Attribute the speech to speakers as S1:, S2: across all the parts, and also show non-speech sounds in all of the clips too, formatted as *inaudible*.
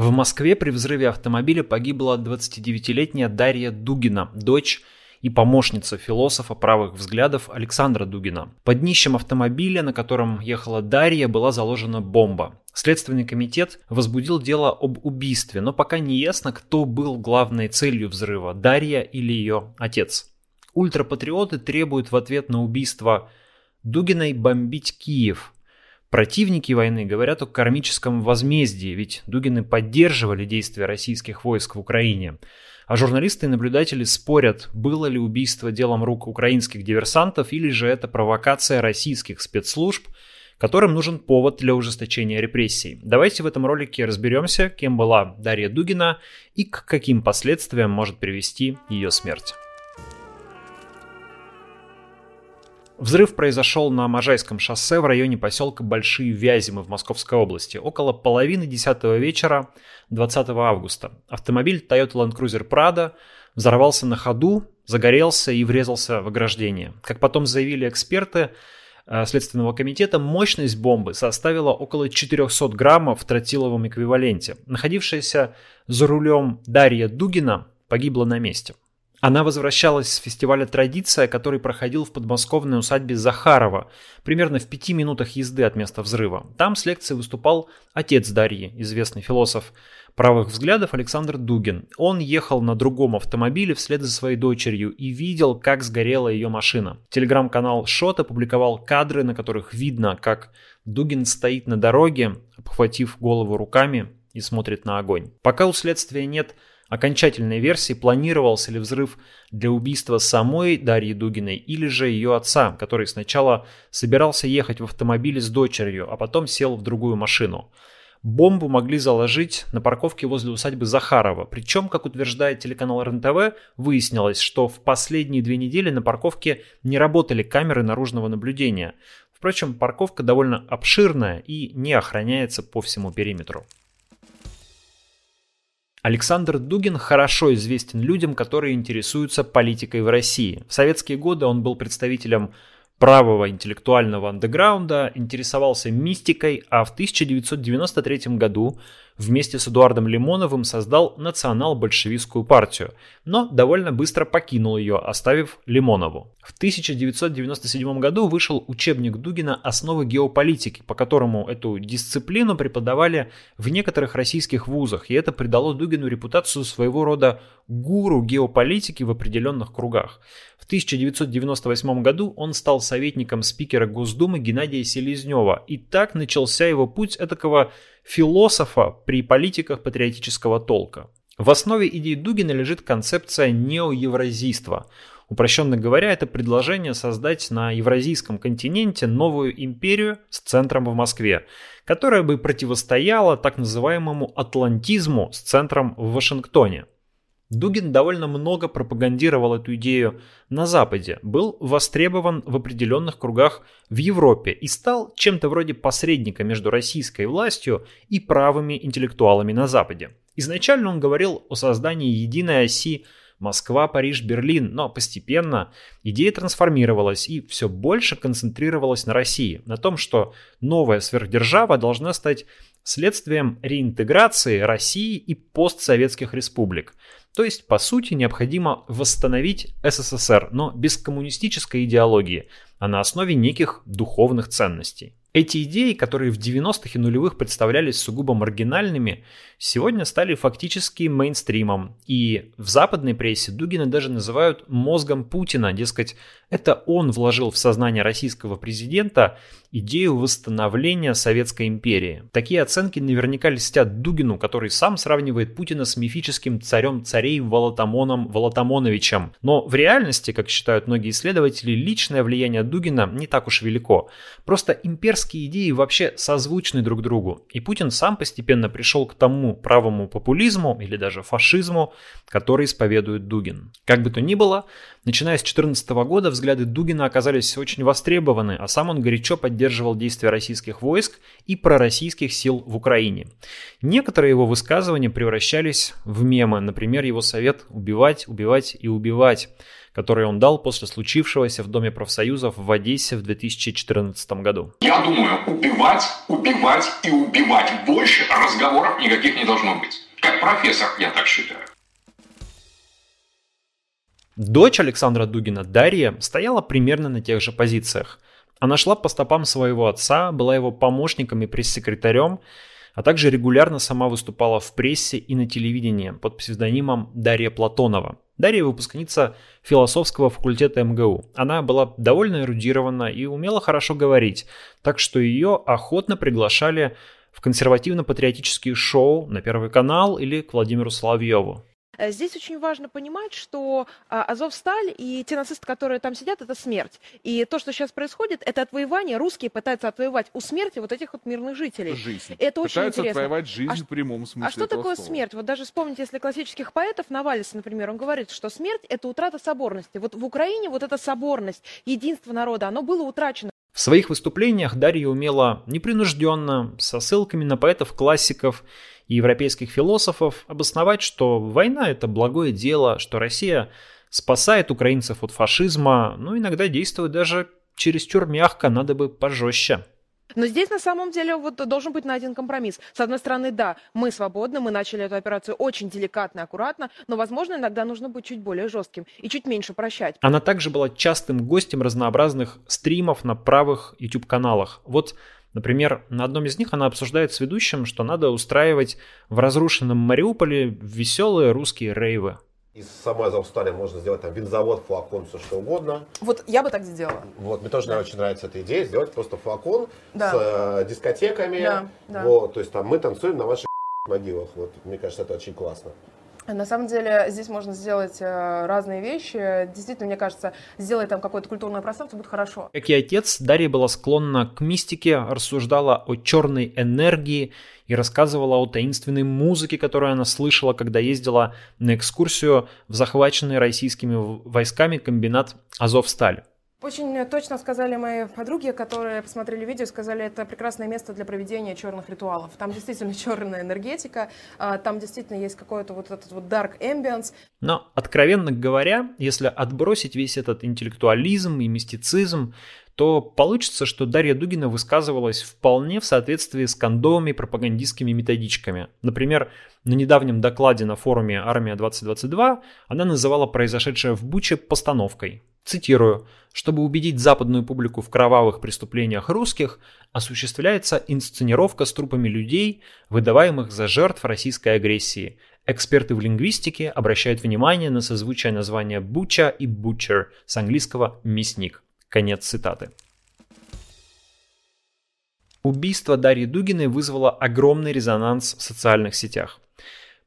S1: В Москве при взрыве автомобиля погибла 29-летняя Дарья Дугина, дочь и помощница философа правых взглядов Александра Дугина. Под днищем автомобиля, на котором ехала Дарья, была заложена бомба. Следственный комитет возбудил дело об убийстве, но пока не ясно, кто был главной целью взрыва – Дарья или ее отец. Ультрапатриоты требуют в ответ на убийство Дугиной бомбить Киев. Противники войны говорят о кармическом возмездии, ведь Дугины поддерживали действия российских войск в Украине. А журналисты и наблюдатели спорят, было ли убийство делом рук украинских диверсантов или же это провокация российских спецслужб, которым нужен повод для ужесточения репрессий. Давайте в этом ролике разберемся, кем была Дарья Дугина и к каким последствиям может привести ее смерть. Взрыв произошел на Можайском шоссе в районе поселка Большие Вязимы в Московской области около половины десятого вечера 20 августа. Автомобиль Toyota Land Cruiser Prado взорвался на ходу, загорелся и врезался в ограждение. Как потом заявили эксперты э, Следственного комитета, мощность бомбы составила около 400 граммов в тротиловом эквиваленте. Находившаяся за рулем Дарья Дугина погибла на месте. Она возвращалась с фестиваля «Традиция», который проходил в подмосковной усадьбе Захарова, примерно в пяти минутах езды от места взрыва. Там с лекцией выступал отец Дарьи, известный философ правых взглядов Александр Дугин. Он ехал на другом автомобиле вслед за своей дочерью и видел, как сгорела ее машина. Телеграм-канал Шот опубликовал кадры, на которых видно, как Дугин стоит на дороге, обхватив голову руками и смотрит на огонь. Пока у следствия нет окончательной версии планировался ли взрыв для убийства самой Дарьи Дугиной или же ее отца, который сначала собирался ехать в автомобиле с дочерью, а потом сел в другую машину. Бомбу могли заложить на парковке возле усадьбы Захарова. Причем, как утверждает телеканал РНТВ, выяснилось, что в последние две недели на парковке не работали камеры наружного наблюдения. Впрочем, парковка довольно обширная и не охраняется по всему периметру. Александр Дугин хорошо известен людям, которые интересуются политикой в России. В советские годы он был представителем правого интеллектуального андеграунда, интересовался мистикой, а в 1993 году вместе с Эдуардом Лимоновым создал национал-большевистскую партию, но довольно быстро покинул ее, оставив Лимонову. В 1997 году вышел учебник Дугина «Основы геополитики», по которому эту дисциплину преподавали в некоторых российских вузах, и это придало Дугину репутацию своего рода гуру геополитики в определенных кругах. В 1998 году он стал советником спикера Госдумы Геннадия Селезнева, и так начался его путь этакого философа при политиках патриотического толка. В основе идей Дугина лежит концепция неоевразийства. Упрощенно говоря, это предложение создать на евразийском континенте новую империю с центром в Москве, которая бы противостояла так называемому атлантизму с центром в Вашингтоне. Дугин довольно много пропагандировал эту идею на Западе, был востребован в определенных кругах в Европе и стал чем-то вроде посредника между российской властью и правыми интеллектуалами на Западе. Изначально он говорил о создании единой оси Москва, Париж, Берлин, но постепенно идея трансформировалась и все больше концентрировалась на России, на том, что новая сверхдержава должна стать следствием реинтеграции России и постсоветских республик. То есть, по сути, необходимо восстановить СССР, но без коммунистической идеологии, а на основе неких духовных ценностей. Эти идеи, которые в 90-х и нулевых представлялись сугубо маргинальными, сегодня стали фактически мейнстримом. И в западной прессе Дугина даже называют мозгом Путина, дескать, это он вложил в сознание российского президента идею восстановления Советской империи. Такие оценки наверняка льстят Дугину, который сам сравнивает Путина с мифическим царем царей Волотомоном Волотомоновичем. Но в реальности, как считают многие исследователи, личное влияние Дугина не так уж велико. Просто имперские идеи вообще созвучны друг другу. И Путин сам постепенно пришел к тому правому популизму или даже фашизму, который исповедует Дугин. Как бы то ни было, начиная с 2014 года взгляды Дугина оказались очень востребованы, а сам он горячо поддерживал действия российских войск и пророссийских сил в Украине. Некоторые его высказывания превращались в мемы, например, его совет «убивать, убивать и убивать», который он дал после случившегося в Доме профсоюзов в Одессе в 2014 году.
S2: Я думаю, убивать, убивать и убивать. Больше разговоров никаких не должно быть. Как профессор, я так считаю.
S1: Дочь Александра Дугина, Дарья, стояла примерно на тех же позициях. Она шла по стопам своего отца, была его помощником и пресс-секретарем, а также регулярно сама выступала в прессе и на телевидении под псевдонимом Дарья Платонова. Дарья выпускница философского факультета МГУ. Она была довольно эрудирована и умела хорошо говорить, так что ее охотно приглашали в консервативно-патриотические шоу на Первый канал или к Владимиру Соловьеву.
S3: Э, здесь очень важно понимать, что а, Азовсталь и те нацисты, которые там сидят, это смерть. И то, что сейчас происходит, это отвоевание. Русские пытаются отвоевать у смерти вот этих вот мирных жителей.
S4: Жизнь.
S3: Это очень
S4: пытаются
S3: интересно.
S4: отвоевать жизнь
S3: а,
S4: в прямом смысле
S3: А что такое
S4: слова.
S3: смерть? Вот даже вспомните, если классических поэтов, Навалиса, например, он говорит, что смерть – это утрата соборности. Вот в Украине вот эта соборность, единство народа, оно было утрачено.
S1: В своих выступлениях Дарья умела непринужденно, со ссылками на поэтов-классиков и европейских философов обосновать, что война это благое дело, что Россия спасает украинцев от фашизма, но иногда действует даже чересчур мягко, надо бы пожестче.
S3: Но здесь на самом деле вот должен быть найден компромисс. С одной стороны, да, мы свободны, мы начали эту операцию очень деликатно, аккуратно, но, возможно, иногда нужно быть чуть более жестким и чуть меньше прощать.
S1: Она также была частым гостем разнообразных стримов на правых YouTube-каналах. Вот Например, на одном из них она обсуждает с ведущим, что надо устраивать в разрушенном Мариуполе веселые русские рейвы.
S5: Из самой Азовстали можно сделать там винзавод, флакон, все что угодно.
S6: Вот я бы так сделала.
S5: Вот, мне тоже да. очень нравится эта идея, сделать просто флакон
S6: да.
S5: с э, дискотеками.
S6: Да, да.
S5: Вот, то есть там мы танцуем на ваших *laughs* могилах. Вот, мне кажется, это очень классно.
S6: На самом деле здесь можно сделать э, разные вещи. Действительно, мне кажется, сделать там какое-то культурное пространство будет хорошо.
S1: Как и отец, Дарья была склонна к мистике, рассуждала о черной энергии и рассказывала о таинственной музыке, которую она слышала, когда ездила на экскурсию в захваченный российскими войсками комбинат Азовсталь.
S6: Очень точно сказали мои подруги, которые посмотрели видео, сказали, это прекрасное место для проведения черных ритуалов. Там действительно *laughs* черная энергетика, а, там действительно есть какой-то вот этот вот dark ambience.
S1: Но, откровенно говоря, если отбросить весь этот интеллектуализм и мистицизм, то получится, что Дарья Дугина высказывалась вполне в соответствии с кондовыми пропагандистскими методичками. Например, на недавнем докладе на форуме «Армия-2022» она называла произошедшее в Буче постановкой. Цитирую, чтобы убедить западную публику в кровавых преступлениях русских, осуществляется инсценировка с трупами людей, выдаваемых за жертв российской агрессии. Эксперты в лингвистике обращают внимание на созвучие названия Буча и Butcher с английского «мясник». Конец цитаты. Убийство Дарьи Дугиной вызвало огромный резонанс в социальных сетях.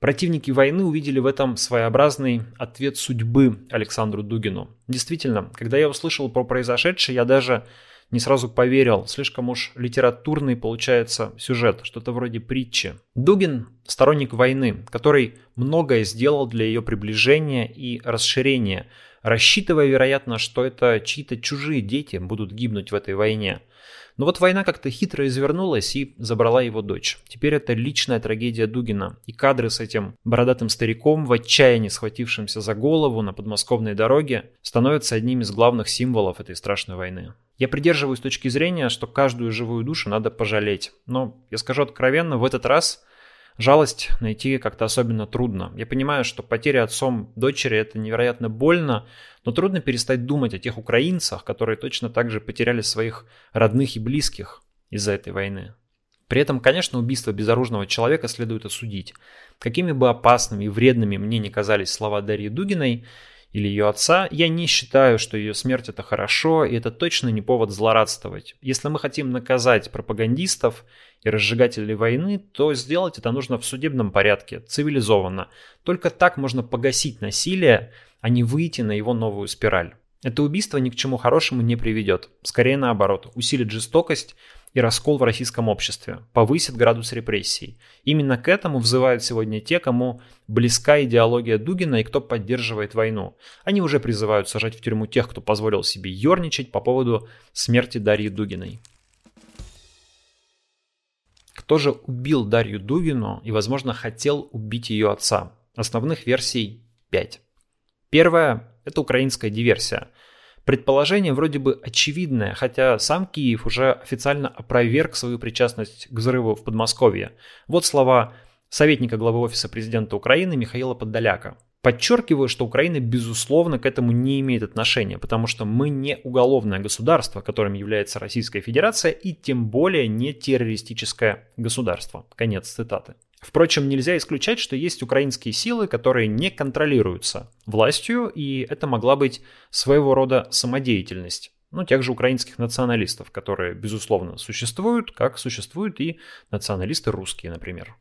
S1: Противники войны увидели в этом своеобразный ответ судьбы Александру Дугину. Действительно, когда я услышал про произошедшее, я даже не сразу поверил. Слишком уж литературный получается сюжет, что-то вроде притчи. Дугин – сторонник войны, который многое сделал для ее приближения и расширения, рассчитывая, вероятно, что это чьи-то чужие дети будут гибнуть в этой войне. Но вот война как-то хитро извернулась и забрала его дочь. Теперь это личная трагедия Дугина. И кадры с этим бородатым стариком, в отчаянии схватившимся за голову на подмосковной дороге, становятся одним из главных символов этой страшной войны. Я придерживаюсь точки зрения, что каждую живую душу надо пожалеть. Но, я скажу откровенно, в этот раз жалость найти как-то особенно трудно. Я понимаю, что потеря отцом дочери это невероятно больно, но трудно перестать думать о тех украинцах, которые точно так же потеряли своих родных и близких из-за этой войны. При этом, конечно, убийство безоружного человека следует осудить. Какими бы опасными и вредными мне не казались слова Дарьи Дугиной или ее отца, я не считаю, что ее смерть это хорошо, и это точно не повод злорадствовать. Если мы хотим наказать пропагандистов и разжигателей войны, то сделать это нужно в судебном порядке, цивилизованно. Только так можно погасить насилие, а не выйти на его новую спираль. Это убийство ни к чему хорошему не приведет. Скорее наоборот, усилит жестокость и раскол в российском обществе, повысит градус репрессий. Именно к этому взывают сегодня те, кому близка идеология Дугина и кто поддерживает войну. Они уже призывают сажать в тюрьму тех, кто позволил себе ерничать по поводу смерти Дарьи Дугиной. Кто же убил Дарью Дугину и, возможно, хотел убить ее отца? Основных версий 5. Первая Это украинская диверсия. Предположение вроде бы очевидное, хотя сам Киев уже официально опроверг свою причастность к взрыву в Подмосковье. Вот слова советника главы Офиса президента Украины Михаила Подоляка. Подчеркиваю, что Украина, безусловно, к этому не имеет отношения, потому что мы не уголовное государство, которым является Российская Федерация, и тем более не террористическое государство. Конец цитаты. Впрочем, нельзя исключать, что есть украинские силы, которые не контролируются властью, и это могла быть своего рода самодеятельность. Ну, тех же украинских националистов, которые, безусловно, существуют, как существуют и националисты русские, например.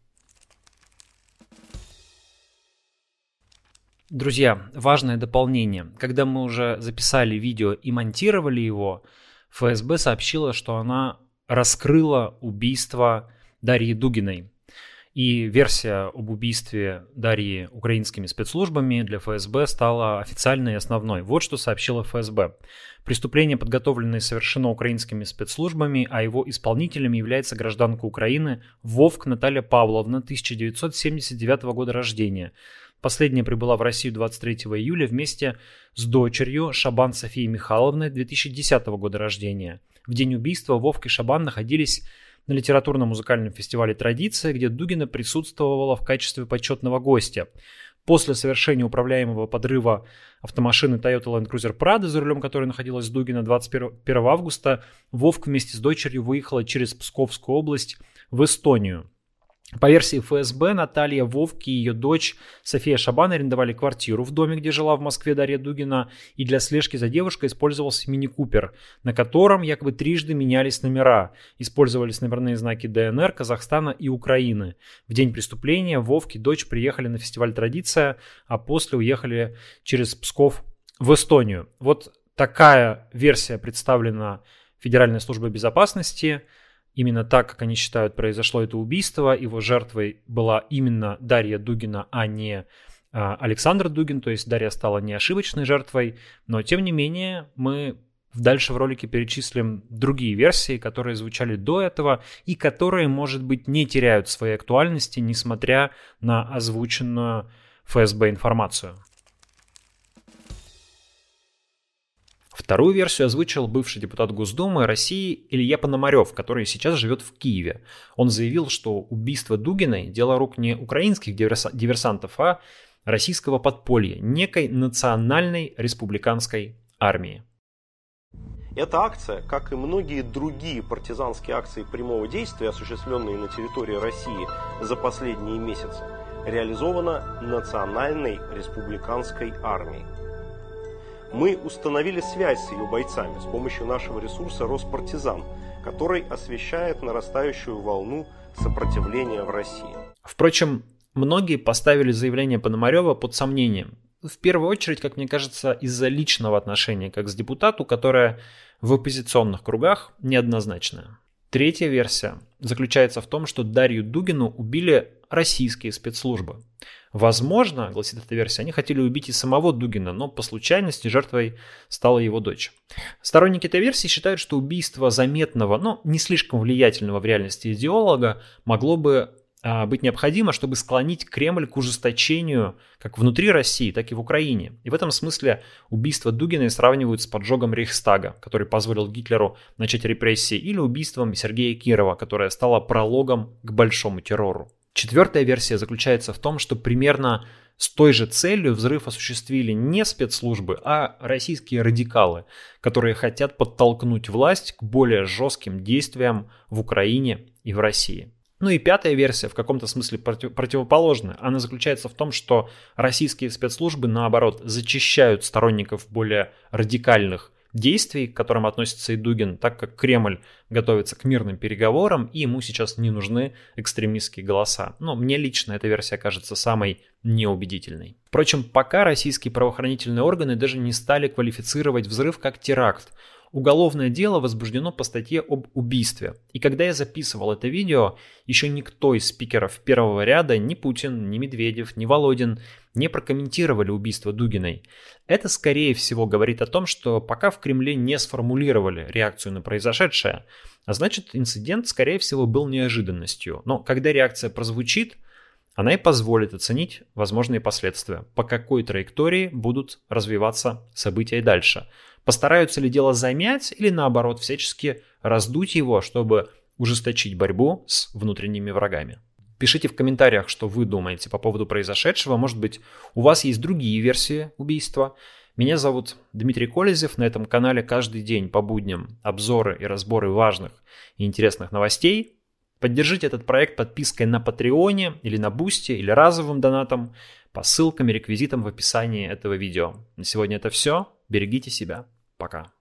S1: Друзья, важное дополнение. Когда мы уже записали видео и монтировали его, ФСБ сообщила, что она раскрыла убийство Дарьи Дугиной. И версия об убийстве Дарьи украинскими спецслужбами для ФСБ стала официальной и основной. Вот что сообщила ФСБ. Преступление, подготовленное совершено украинскими спецслужбами, а его исполнителем является гражданка Украины Вовк Наталья Павловна, 1979 года рождения. Последняя прибыла в Россию 23 июля вместе с дочерью Шабан Софией Михайловной 2010 года рождения. В день убийства Вовк и Шабан находились на литературно-музыкальном фестивале «Традиция», где Дугина присутствовала в качестве почетного гостя. После совершения управляемого подрыва автомашины Toyota Land Cruiser Prado, за рулем которой находилась Дугина 21 августа, Вовк вместе с дочерью выехала через Псковскую область в Эстонию. По версии ФСБ, Наталья Вовки и ее дочь София Шабан арендовали квартиру в доме, где жила в Москве Дарья Дугина, и для слежки за девушкой использовался мини-купер, на котором якобы трижды менялись номера. Использовались номерные знаки ДНР, Казахстана и Украины. В день преступления Вовки и дочь приехали на фестиваль «Традиция», а после уехали через Псков в Эстонию. Вот такая версия представлена Федеральной службой безопасности – Именно так, как они считают, произошло это убийство. Его жертвой была именно Дарья Дугина, а не а, Александр Дугин. То есть Дарья стала не ошибочной жертвой. Но тем не менее мы дальше в ролике перечислим другие версии, которые звучали до этого и которые, может быть, не теряют своей актуальности, несмотря на озвученную ФСБ информацию. Вторую версию озвучил бывший депутат Госдумы России Илья Пономарев, который сейчас живет в Киеве. Он заявил, что убийство Дугиной – дело рук не украинских диверсантов, а российского подполья, некой национальной республиканской армии.
S4: Эта акция, как и многие другие партизанские акции прямого действия, осуществленные на территории России за последние месяцы, реализована Национальной республиканской армией. Мы установили связь с ее бойцами с помощью нашего ресурса «Роспартизан», который освещает нарастающую волну сопротивления в России.
S1: Впрочем, многие поставили заявление Пономарева под сомнением. В первую очередь, как мне кажется, из-за личного отношения как с депутату, которое в оппозиционных кругах неоднозначное. Третья версия заключается в том, что Дарью Дугину убили российские спецслужбы. Возможно, гласит эта версия, они хотели убить и самого Дугина, но по случайности жертвой стала его дочь. Сторонники этой версии считают, что убийство заметного, но не слишком влиятельного в реальности идеолога могло бы быть необходимо, чтобы склонить Кремль к ужесточению как внутри России, так и в Украине. И в этом смысле убийство Дугина сравнивают с поджогом Рейхстага, который позволил Гитлеру начать репрессии, или убийством Сергея Кирова, которое стало прологом к большому террору. Четвертая версия заключается в том, что примерно с той же целью взрыв осуществили не спецслужбы, а российские радикалы, которые хотят подтолкнуть власть к более жестким действиям в Украине и в России. Ну и пятая версия в каком-то смысле против, противоположная. Она заключается в том, что российские спецслужбы, наоборот, зачищают сторонников более радикальных действий, к которым относится и Дугин, так как Кремль готовится к мирным переговорам, и ему сейчас не нужны экстремистские голоса. Но мне лично эта версия кажется самой неубедительной. Впрочем, пока российские правоохранительные органы даже не стали квалифицировать взрыв как теракт. Уголовное дело возбуждено по статье об убийстве. И когда я записывал это видео, еще никто из спикеров первого ряда, ни Путин, ни Медведев, ни Володин, не прокомментировали убийство Дугиной. Это, скорее всего, говорит о том, что пока в Кремле не сформулировали реакцию на произошедшее, а значит, инцидент, скорее всего, был неожиданностью. Но когда реакция прозвучит, Она и позволит оценить возможные последствия, по какой траектории будут развиваться события и дальше. Постараются ли дело замять или наоборот всячески раздуть его, чтобы ужесточить борьбу с внутренними врагами. Пишите в комментариях, что вы думаете по поводу произошедшего. Может быть, у вас есть другие версии убийства. Меня зовут Дмитрий Колезев. На этом канале каждый день по будням обзоры и разборы важных и интересных новостей. Поддержите этот проект подпиской на Патреоне или на Boosty или разовым донатом по ссылкам и реквизитам в описании этого видео. На сегодня это все. Берегите себя. Пока.